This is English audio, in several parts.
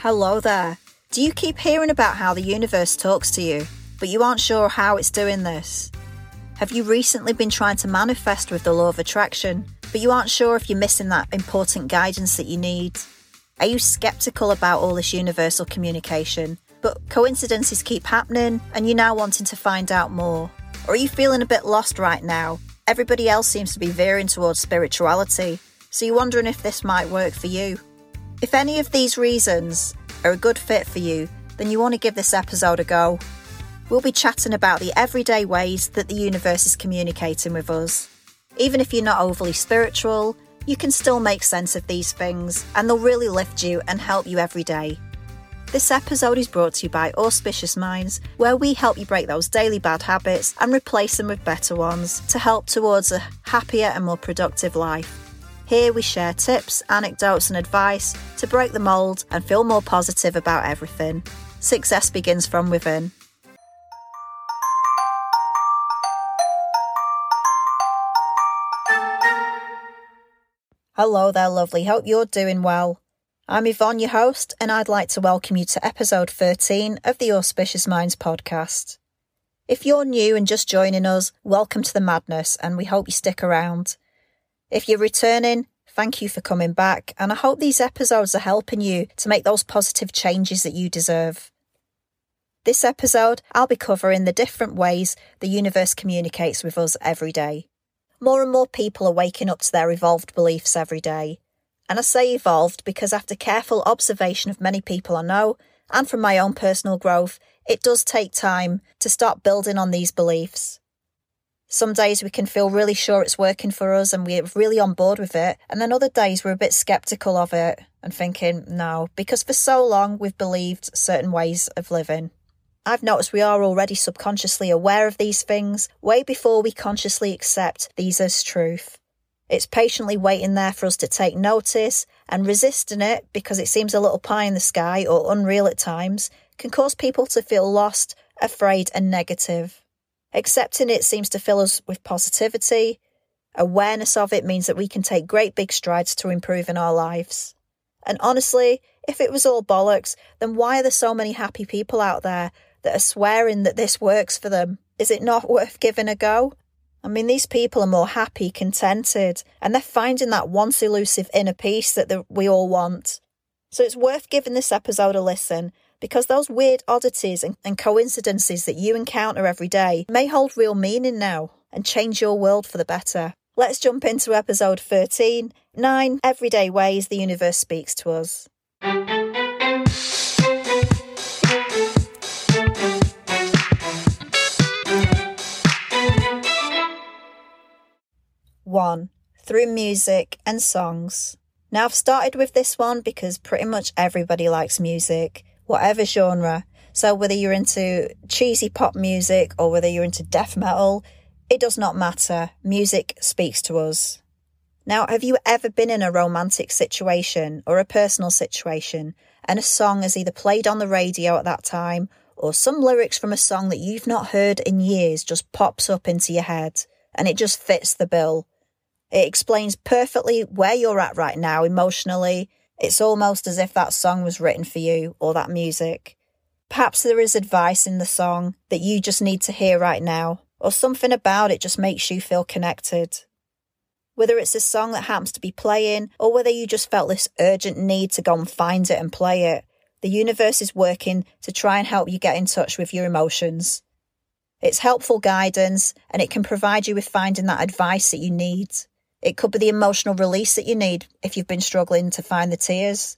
Hello there. Do you keep hearing about how the universe talks to you, but you aren't sure how it's doing this? Have you recently been trying to manifest with the law of attraction, but you aren't sure if you're missing that important guidance that you need? Are you skeptical about all this universal communication, but coincidences keep happening and you're now wanting to find out more? Or are you feeling a bit lost right now? Everybody else seems to be veering towards spirituality, so you're wondering if this might work for you. If any of these reasons are a good fit for you, then you want to give this episode a go. We'll be chatting about the everyday ways that the universe is communicating with us. Even if you're not overly spiritual, you can still make sense of these things and they'll really lift you and help you every day. This episode is brought to you by Auspicious Minds, where we help you break those daily bad habits and replace them with better ones to help towards a happier and more productive life. Here we share tips, anecdotes, and advice to break the mould and feel more positive about everything. Success begins from within. Hello there, lovely. Hope you're doing well. I'm Yvonne, your host, and I'd like to welcome you to episode 13 of the Auspicious Minds podcast. If you're new and just joining us, welcome to the madness, and we hope you stick around. If you're returning, thank you for coming back, and I hope these episodes are helping you to make those positive changes that you deserve. This episode, I'll be covering the different ways the universe communicates with us every day. More and more people are waking up to their evolved beliefs every day. And I say evolved because after careful observation of many people I know, and from my own personal growth, it does take time to start building on these beliefs. Some days we can feel really sure it's working for us and we're really on board with it. And then other days we're a bit skeptical of it and thinking, no, because for so long we've believed certain ways of living. I've noticed we are already subconsciously aware of these things way before we consciously accept these as truth. It's patiently waiting there for us to take notice, and resisting it because it seems a little pie in the sky or unreal at times can cause people to feel lost, afraid, and negative. Accepting it seems to fill us with positivity. Awareness of it means that we can take great big strides to improve in our lives. And honestly, if it was all bollocks, then why are there so many happy people out there that are swearing that this works for them? Is it not worth giving a go? I mean, these people are more happy, contented, and they're finding that once elusive inner peace that we all want. So it's worth giving this episode a listen because those weird oddities and, and coincidences that you encounter every day may hold real meaning now and change your world for the better. Let's jump into episode 13 Nine Everyday Ways the Universe Speaks to Us. 1. Through music and songs. Now, I've started with this one because pretty much everybody likes music, whatever genre. So, whether you're into cheesy pop music or whether you're into death metal, it does not matter. Music speaks to us. Now, have you ever been in a romantic situation or a personal situation and a song is either played on the radio at that time or some lyrics from a song that you've not heard in years just pops up into your head and it just fits the bill? It explains perfectly where you're at right now emotionally. It's almost as if that song was written for you or that music. Perhaps there is advice in the song that you just need to hear right now, or something about it just makes you feel connected. Whether it's a song that happens to be playing, or whether you just felt this urgent need to go and find it and play it, the universe is working to try and help you get in touch with your emotions. It's helpful guidance and it can provide you with finding that advice that you need. It could be the emotional release that you need if you've been struggling to find the tears.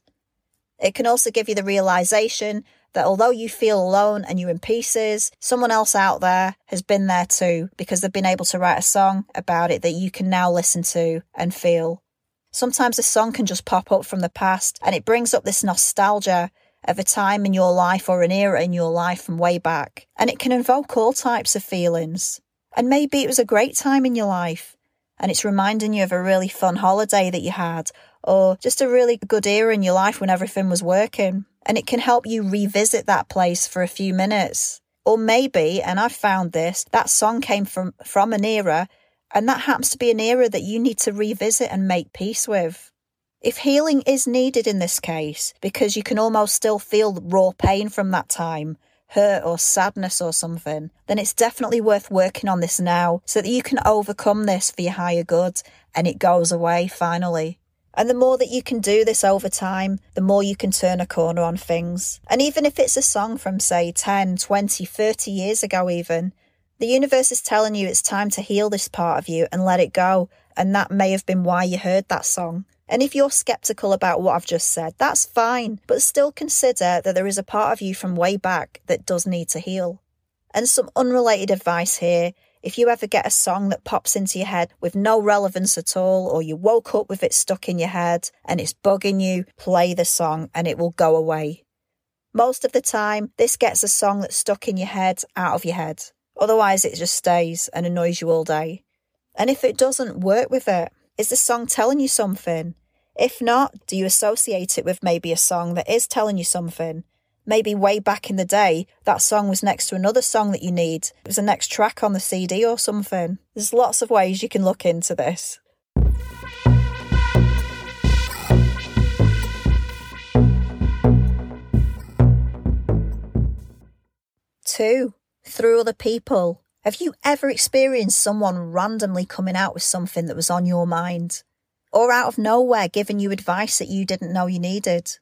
It can also give you the realization that although you feel alone and you're in pieces, someone else out there has been there too because they've been able to write a song about it that you can now listen to and feel. Sometimes a song can just pop up from the past and it brings up this nostalgia of a time in your life or an era in your life from way back. And it can invoke all types of feelings. And maybe it was a great time in your life and it's reminding you of a really fun holiday that you had or just a really good era in your life when everything was working. And it can help you revisit that place for a few minutes. Or maybe, and I've found this, that song came from, from an era and that happens to be an era that you need to revisit and make peace with. If healing is needed in this case, because you can almost still feel raw pain from that time, hurt or sadness or something, then it's definitely worth working on this now so that you can overcome this for your higher good and it goes away finally. And the more that you can do this over time, the more you can turn a corner on things. And even if it's a song from, say, 10, 20, 30 years ago, even, the universe is telling you it's time to heal this part of you and let it go. And that may have been why you heard that song. And if you're skeptical about what I've just said, that's fine, but still consider that there is a part of you from way back that does need to heal. And some unrelated advice here if you ever get a song that pops into your head with no relevance at all, or you woke up with it stuck in your head and it's bugging you, play the song and it will go away. Most of the time, this gets a song that's stuck in your head out of your head. Otherwise, it just stays and annoys you all day. And if it doesn't work with it, is the song telling you something? If not, do you associate it with maybe a song that is telling you something? Maybe way back in the day, that song was next to another song that you need. It was the next track on the CD or something. There's lots of ways you can look into this. Two, through other people. Have you ever experienced someone randomly coming out with something that was on your mind? Or out of nowhere giving you advice that you didn't know you needed?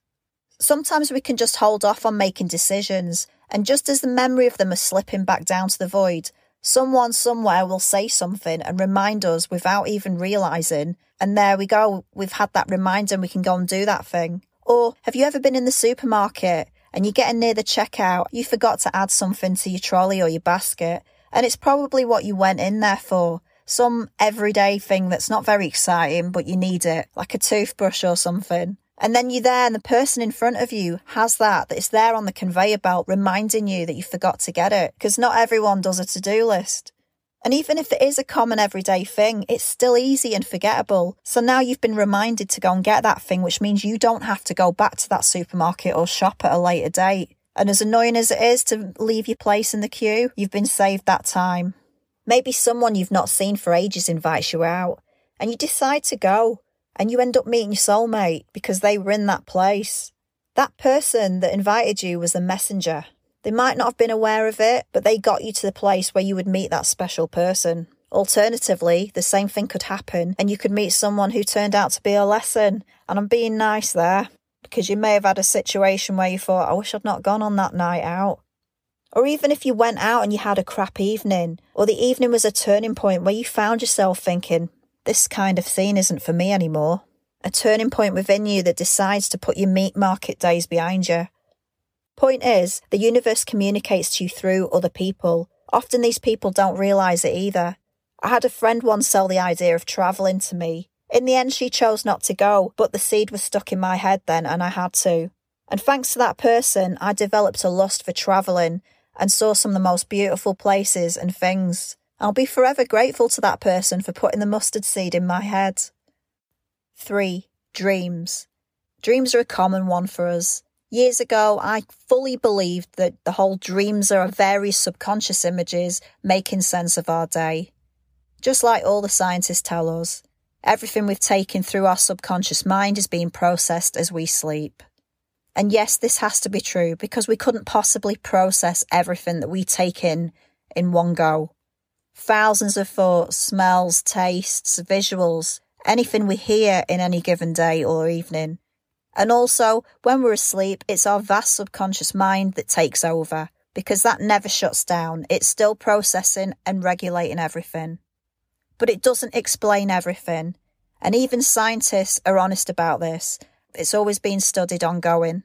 Sometimes we can just hold off on making decisions, and just as the memory of them are slipping back down to the void, someone somewhere will say something and remind us without even realizing, and there we go, we've had that reminder and we can go and do that thing. Or have you ever been in the supermarket and you're getting near the checkout, you forgot to add something to your trolley or your basket, and it's probably what you went in there for. Some everyday thing that's not very exciting, but you need it, like a toothbrush or something. And then you're there and the person in front of you has that, that it's there on the conveyor belt reminding you that you forgot to get it. Because not everyone does a to-do list. And even if it is a common everyday thing, it's still easy and forgettable. So now you've been reminded to go and get that thing, which means you don't have to go back to that supermarket or shop at a later date. And as annoying as it is to leave your place in the queue, you've been saved that time. Maybe someone you've not seen for ages invites you out, and you decide to go, and you end up meeting your soulmate because they were in that place. That person that invited you was a messenger. They might not have been aware of it, but they got you to the place where you would meet that special person. Alternatively, the same thing could happen, and you could meet someone who turned out to be a lesson. And I'm being nice there because you may have had a situation where you thought, I wish I'd not gone on that night out. Or even if you went out and you had a crap evening, or the evening was a turning point where you found yourself thinking, this kind of scene isn't for me anymore. A turning point within you that decides to put your meat market days behind you. Point is, the universe communicates to you through other people. Often these people don't realise it either. I had a friend once sell the idea of travelling to me, in the end, she chose not to go, but the seed was stuck in my head then, and I had to. And thanks to that person, I developed a lust for travelling and saw some of the most beautiful places and things. I'll be forever grateful to that person for putting the mustard seed in my head. 3. Dreams. Dreams are a common one for us. Years ago, I fully believed that the whole dreams are various subconscious images making sense of our day. Just like all the scientists tell us, Everything we've taken through our subconscious mind is being processed as we sleep. And yes, this has to be true because we couldn't possibly process everything that we take in in one go. Thousands of thoughts, smells, tastes, visuals, anything we hear in any given day or evening. And also, when we're asleep, it's our vast subconscious mind that takes over because that never shuts down. It's still processing and regulating everything but it doesn't explain everything. And even scientists are honest about this. It's always been studied ongoing.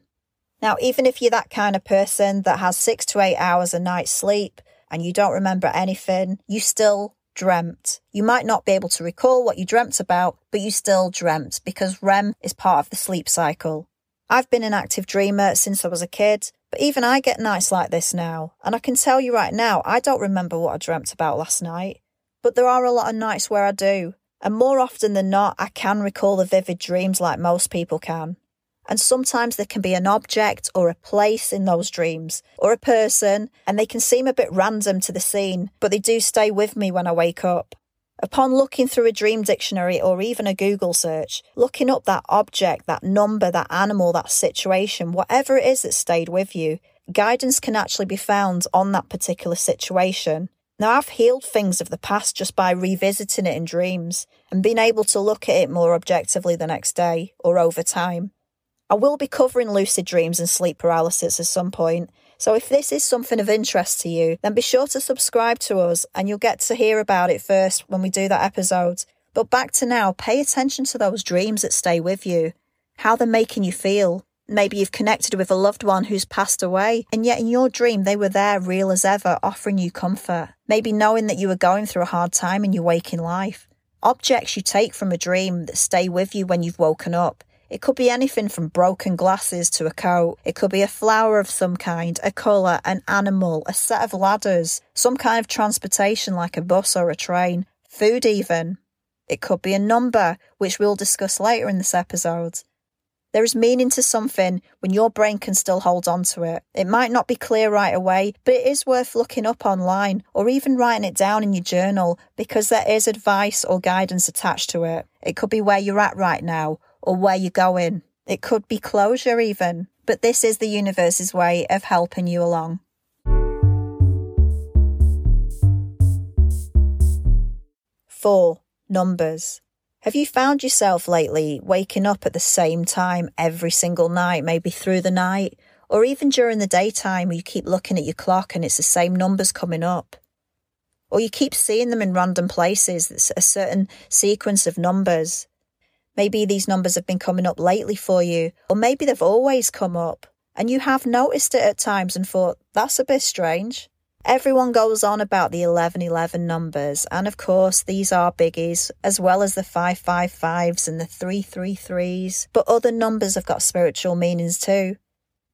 Now, even if you're that kind of person that has six to eight hours a night sleep and you don't remember anything, you still dreamt. You might not be able to recall what you dreamt about, but you still dreamt because REM is part of the sleep cycle. I've been an active dreamer since I was a kid, but even I get nights like this now. And I can tell you right now, I don't remember what I dreamt about last night. But there are a lot of nights where I do, and more often than not, I can recall the vivid dreams like most people can. And sometimes there can be an object or a place in those dreams, or a person, and they can seem a bit random to the scene, but they do stay with me when I wake up. Upon looking through a dream dictionary or even a Google search, looking up that object, that number, that animal, that situation, whatever it is that stayed with you, guidance can actually be found on that particular situation. Now, I've healed things of the past just by revisiting it in dreams and being able to look at it more objectively the next day or over time. I will be covering lucid dreams and sleep paralysis at some point, so if this is something of interest to you, then be sure to subscribe to us and you'll get to hear about it first when we do that episode. But back to now, pay attention to those dreams that stay with you, how they're making you feel. Maybe you've connected with a loved one who's passed away, and yet in your dream they were there, real as ever, offering you comfort. Maybe knowing that you were going through a hard time in your waking life. Objects you take from a dream that stay with you when you've woken up. It could be anything from broken glasses to a coat. It could be a flower of some kind, a colour, an animal, a set of ladders, some kind of transportation like a bus or a train, food even. It could be a number, which we'll discuss later in this episode. There is meaning to something when your brain can still hold on to it. It might not be clear right away, but it is worth looking up online or even writing it down in your journal because there is advice or guidance attached to it. It could be where you're at right now or where you're going. It could be closure, even. But this is the universe's way of helping you along. Four, numbers. Have you found yourself lately waking up at the same time every single night, maybe through the night, or even during the daytime where you keep looking at your clock and it's the same numbers coming up? Or you keep seeing them in random places, a certain sequence of numbers. Maybe these numbers have been coming up lately for you, or maybe they've always come up, and you have noticed it at times and thought, that's a bit strange. Everyone goes on about the 1111 numbers, and of course, these are biggies, as well as the 555s and the 333s, but other numbers have got spiritual meanings too.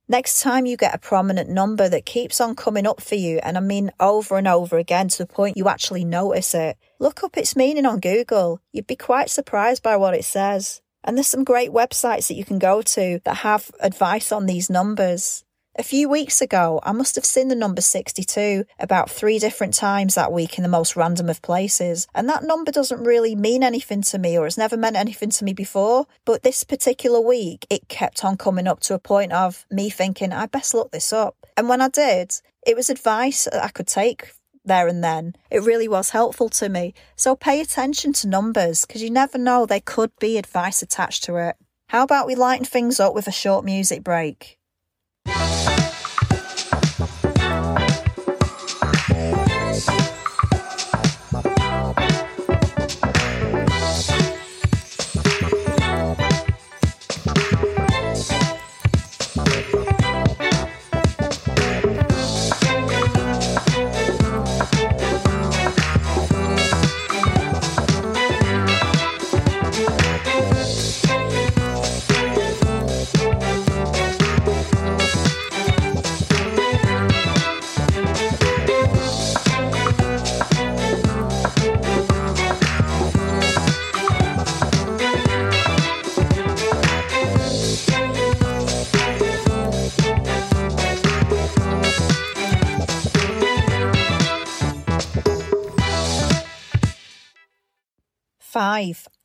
Next time you get a prominent number that keeps on coming up for you, and I mean over and over again to the point you actually notice it, look up its meaning on Google. You'd be quite surprised by what it says. And there's some great websites that you can go to that have advice on these numbers. A few weeks ago, I must have seen the number 62 about three different times that week in the most random of places. And that number doesn't really mean anything to me or has never meant anything to me before. But this particular week, it kept on coming up to a point of me thinking, I best look this up. And when I did, it was advice that I could take there and then. It really was helpful to me. So pay attention to numbers because you never know, there could be advice attached to it. How about we lighten things up with a short music break?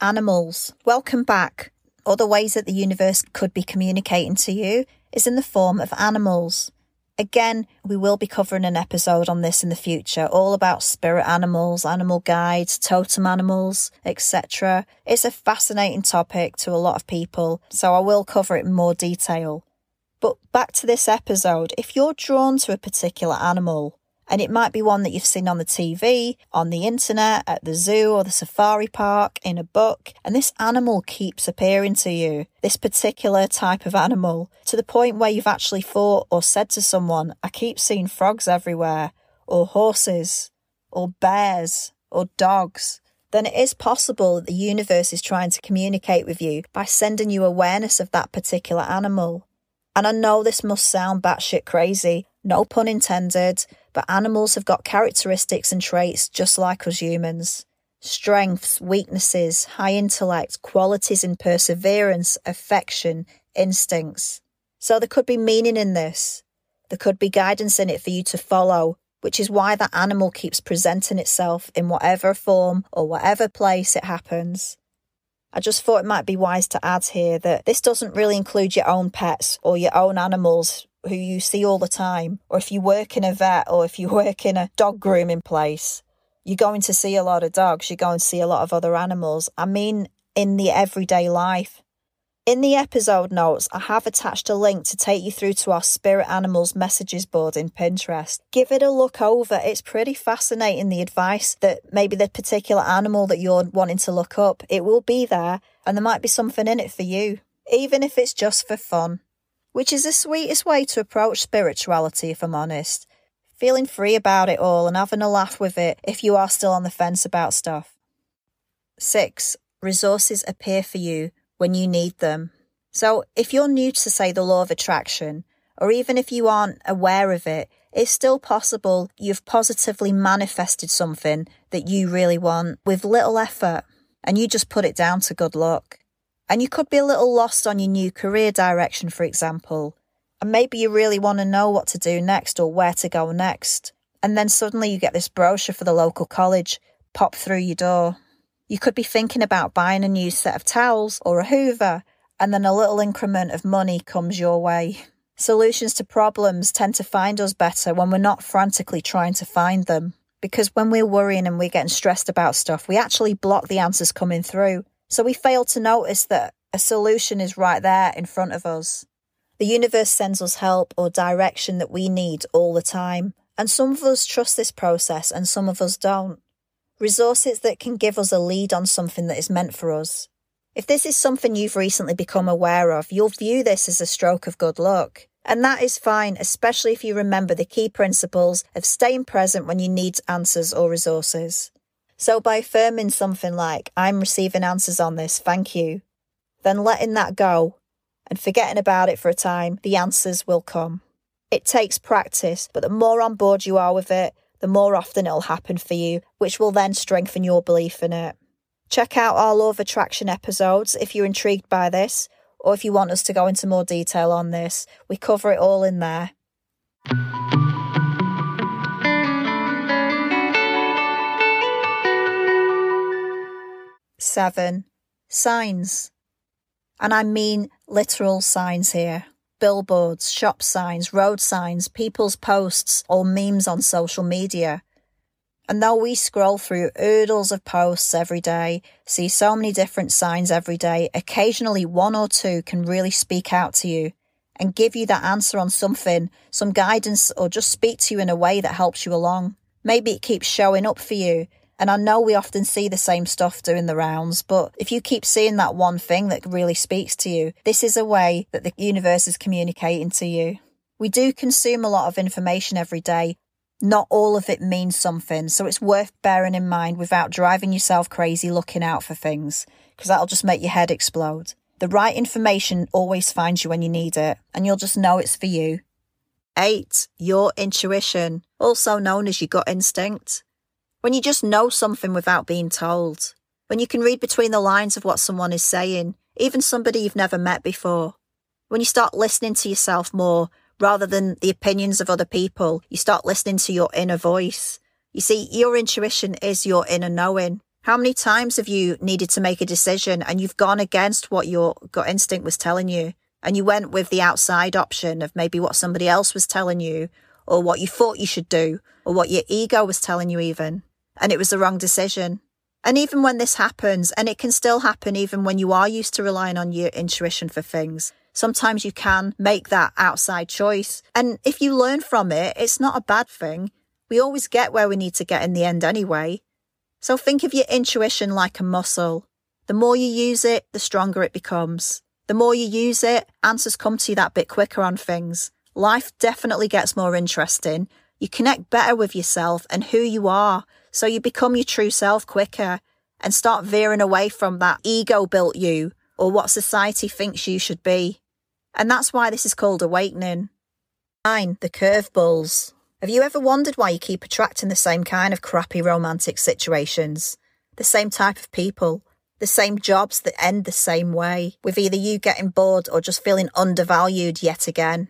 Animals. Welcome back. Other ways that the universe could be communicating to you is in the form of animals. Again, we will be covering an episode on this in the future, all about spirit animals, animal guides, totem animals, etc. It's a fascinating topic to a lot of people, so I will cover it in more detail. But back to this episode, if you're drawn to a particular animal, and it might be one that you've seen on the TV, on the internet, at the zoo or the safari park, in a book, and this animal keeps appearing to you, this particular type of animal, to the point where you've actually thought or said to someone, I keep seeing frogs everywhere, or horses, or bears, or dogs. Then it is possible that the universe is trying to communicate with you by sending you awareness of that particular animal. And I know this must sound batshit crazy, no pun intended, but animals have got characteristics and traits just like us humans. Strengths, weaknesses, high intellect, qualities in perseverance, affection, instincts. So there could be meaning in this. There could be guidance in it for you to follow, which is why that animal keeps presenting itself in whatever form or whatever place it happens. I just thought it might be wise to add here that this doesn't really include your own pets or your own animals who you see all the time, or if you work in a vet or if you work in a dog grooming place, you're going to see a lot of dogs, you're going to see a lot of other animals. I mean, in the everyday life. In the episode notes, I have attached a link to take you through to our Spirit Animals messages board in Pinterest. Give it a look over. It's pretty fascinating, the advice that maybe the particular animal that you're wanting to look up, it will be there, and there might be something in it for you, even if it's just for fun. Which is the sweetest way to approach spirituality, if I'm honest. Feeling free about it all and having a laugh with it if you are still on the fence about stuff. 6. Resources appear for you when you need them. So if you're new to, say, the law of attraction, or even if you aren't aware of it, it's still possible you've positively manifested something that you really want with little effort and you just put it down to good luck. And you could be a little lost on your new career direction, for example. And maybe you really want to know what to do next or where to go next. And then suddenly you get this brochure for the local college pop through your door. You could be thinking about buying a new set of towels or a hoover, and then a little increment of money comes your way. Solutions to problems tend to find us better when we're not frantically trying to find them. Because when we're worrying and we're getting stressed about stuff, we actually block the answers coming through. So we fail to notice that a solution is right there in front of us. The universe sends us help or direction that we need all the time. And some of us trust this process and some of us don't resources that can give us a lead on something that is meant for us. If this is something you've recently become aware of, you'll view this as a stroke of good luck. And that is fine, especially if you remember the key principles of staying present when you need answers or resources. So by affirming something like, I'm receiving answers on this, thank you, then letting that go and forgetting about it for a time, the answers will come. It takes practice, but the more on board you are with it, the more often it'll happen for you, which will then strengthen your belief in it. Check out our Law of Attraction episodes if you're intrigued by this, or if you want us to go into more detail on this. We cover it all in there. Seven, signs. And I mean literal signs here billboards, shop signs, road signs, people's posts, or memes on social media. And though we scroll through oodles of posts every day, see so many different signs every day, occasionally one or two can really speak out to you and give you that answer on something, some guidance, or just speak to you in a way that helps you along. Maybe it keeps showing up for you and I know we often see the same stuff doing the rounds, but if you keep seeing that one thing that really speaks to you, this is a way that the universe is communicating to you. We do consume a lot of information every day. Not all of it means something, so it's worth bearing in mind without driving yourself crazy looking out for things, because that'll just make your head explode. The right information always finds you when you need it, and you'll just know it's for you. 8. Your intuition, also known as your gut instinct. When you just know something without being told. When you can read between the lines of what someone is saying, even somebody you've never met before. When you start listening to yourself more rather than the opinions of other people, you start listening to your inner voice. You see, your intuition is your inner knowing. How many times have you needed to make a decision and you've gone against what your gut instinct was telling you? And you went with the outside option of maybe what somebody else was telling you, or what you thought you should do, or what your ego was telling you, even and it was the wrong decision. And even when this happens, and it can still happen even when you are used to relying on your intuition for things, sometimes you can make that outside choice. And if you learn from it, it's not a bad thing. We always get where we need to get in the end anyway. So think of your intuition like a muscle. The more you use it, the stronger it becomes. The more you use it, answers come to you that bit quicker on things. Life definitely gets more interesting. You connect better with yourself and who you are so you become your true self quicker and start veering away from that ego built you or what society thinks you should be. And that's why this is called awakening. Nine, the curveballs. Have you ever wondered why you keep attracting the same kind of crappy romantic situations? The same type of people? The same jobs that end the same way, with either you getting bored or just feeling undervalued yet again?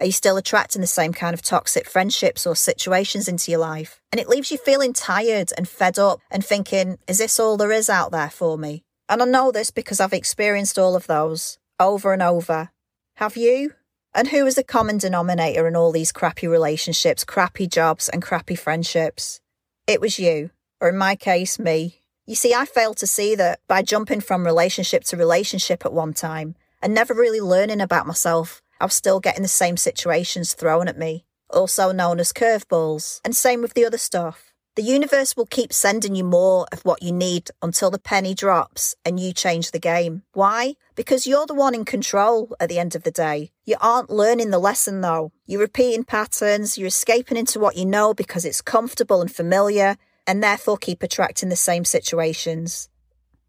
Are you still attracting the same kind of toxic friendships or situations into your life? And it leaves you feeling tired and fed up and thinking, is this all there is out there for me? And I know this because I've experienced all of those over and over. Have you? And who is the common denominator in all these crappy relationships, crappy jobs, and crappy friendships? It was you, or in my case, me. You see, I failed to see that by jumping from relationship to relationship at one time and never really learning about myself, I was still getting the same situations thrown at me, also known as curveballs. And same with the other stuff. The universe will keep sending you more of what you need until the penny drops and you change the game. Why? Because you're the one in control at the end of the day. You aren't learning the lesson though. You're repeating patterns, you're escaping into what you know because it's comfortable and familiar, and therefore keep attracting the same situations.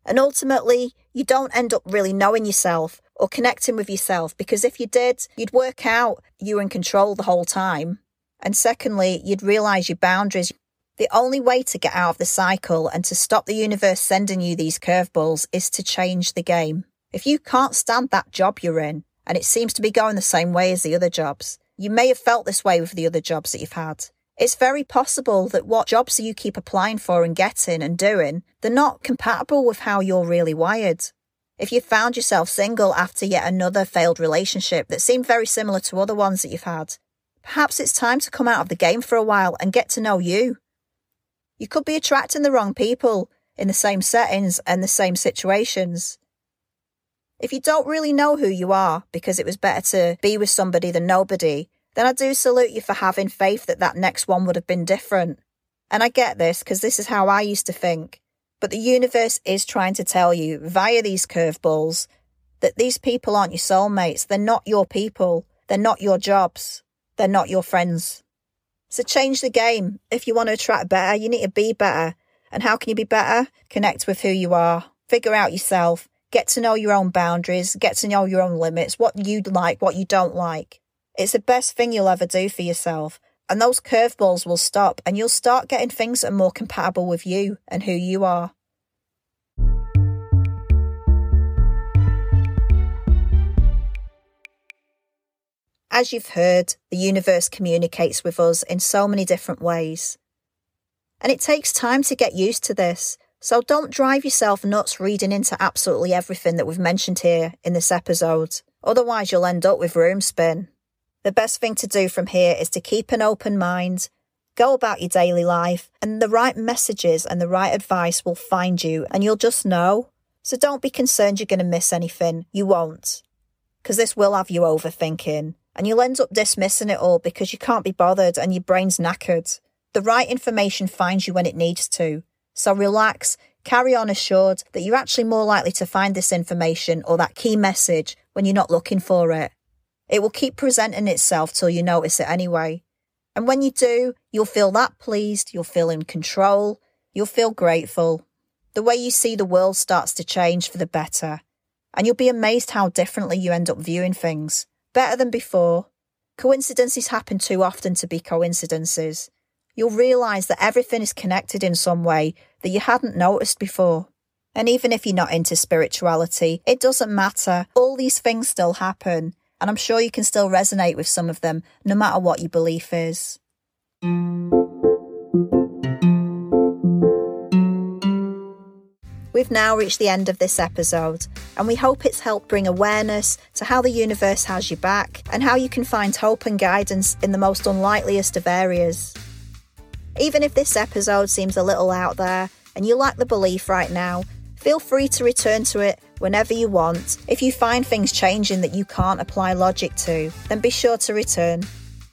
And ultimately, you don't end up really knowing yourself or connecting with yourself because if you did, you'd work out you were in control the whole time. And secondly, you'd realize your boundaries, the only way to get out of the cycle and to stop the universe sending you these curveballs is to change the game. If you can't stand that job you're in, and it seems to be going the same way as the other jobs, you may have felt this way with the other jobs that you've had. It's very possible that what jobs you keep applying for and getting and doing, they're not compatible with how you're really wired. If you found yourself single after yet another failed relationship that seemed very similar to other ones that you've had, perhaps it's time to come out of the game for a while and get to know you you could be attracting the wrong people in the same settings and the same situations. If you don't really know who you are because it was better to be with somebody than nobody, then I do salute you for having faith that that next one would have been different. And I get this because this is how I used to think. But the universe is trying to tell you via these curveballs that these people aren't your soulmates. They're not your people. They're not your jobs. They're not your friends. So change the game. If you want to attract better, you need to be better. And how can you be better? Connect with who you are. Figure out yourself. Get to know your own boundaries. Get to know your own limits. What you like, what you don't like. It's the best thing you'll ever do for yourself. And those curveballs will stop and you'll start getting things that are more compatible with you and who you are. As you've heard, the universe communicates with us in so many different ways. And it takes time to get used to this, so don't drive yourself nuts reading into absolutely everything that we've mentioned here in this episode. Otherwise, you'll end up with room spin. The best thing to do from here is to keep an open mind, go about your daily life, and the right messages and the right advice will find you, and you'll just know. So don't be concerned you're going to miss anything. You won't. Because this will have you overthinking and you'll end up dismissing it all because you can't be bothered and your brain's knackered. The right information finds you when it needs to. So relax, carry on assured that you're actually more likely to find this information or that key message when you're not looking for it. It will keep presenting itself till you notice it anyway. And when you do, you'll feel that pleased, you'll feel in control, you'll feel grateful. The way you see the world starts to change for the better. And you'll be amazed how differently you end up viewing things better than before. Coincidences happen too often to be coincidences. You'll realise that everything is connected in some way that you hadn't noticed before. And even if you're not into spirituality, it doesn't matter. All these things still happen, and I'm sure you can still resonate with some of them, no matter what your belief is. We've now reached the end of this episode, and we hope it's helped bring awareness to how the universe has your back and how you can find hope and guidance in the most unlikeliest of areas. Even if this episode seems a little out there and you lack the belief right now, feel free to return to it whenever you want. If you find things changing that you can't apply logic to, then be sure to return.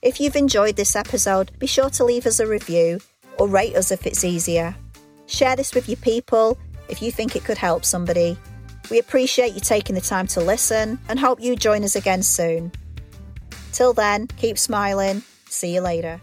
If you've enjoyed this episode, be sure to leave us a review or rate us if it's easier. Share this with your people if you think it could help somebody. We appreciate you taking the time to listen and hope you join us again soon. Till then, keep smiling. See you later.